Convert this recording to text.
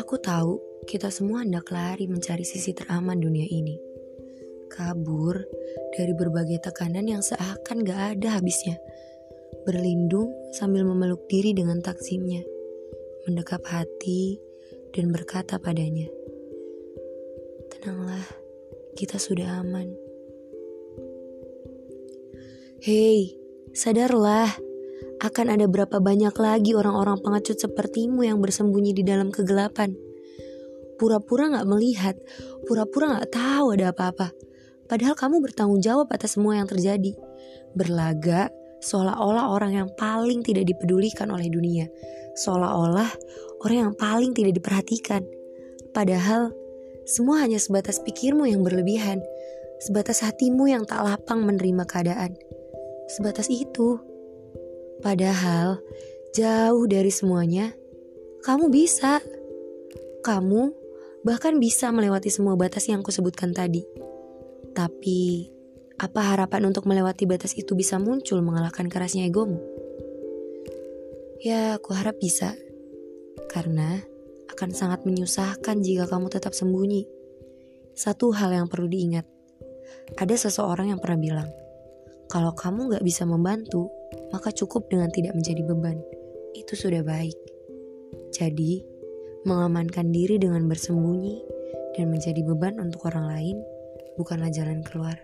Aku tahu kita semua hendak lari mencari sisi teraman dunia ini. Kabur dari berbagai tekanan yang seakan gak ada habisnya. Berlindung sambil memeluk diri dengan taksimnya. Mendekap hati dan berkata padanya. Tenanglah, kita sudah aman. Hei, sadarlah akan ada berapa banyak lagi orang-orang pengecut sepertimu yang bersembunyi di dalam kegelapan. Pura-pura gak melihat, pura-pura gak tahu ada apa-apa. Padahal kamu bertanggung jawab atas semua yang terjadi. Berlaga seolah-olah orang yang paling tidak dipedulikan oleh dunia. Seolah-olah orang yang paling tidak diperhatikan. Padahal semua hanya sebatas pikirmu yang berlebihan. Sebatas hatimu yang tak lapang menerima keadaan. Sebatas itu. Padahal jauh dari semuanya, kamu bisa. Kamu bahkan bisa melewati semua batas yang kusebutkan tadi. Tapi, apa harapan untuk melewati batas itu bisa muncul mengalahkan kerasnya egomu? Ya, aku harap bisa. Karena akan sangat menyusahkan jika kamu tetap sembunyi. Satu hal yang perlu diingat, ada seseorang yang pernah bilang, kalau kamu gak bisa membantu, maka cukup dengan tidak menjadi beban. Itu sudah baik. Jadi, mengamankan diri dengan bersembunyi dan menjadi beban untuk orang lain bukanlah jalan keluar.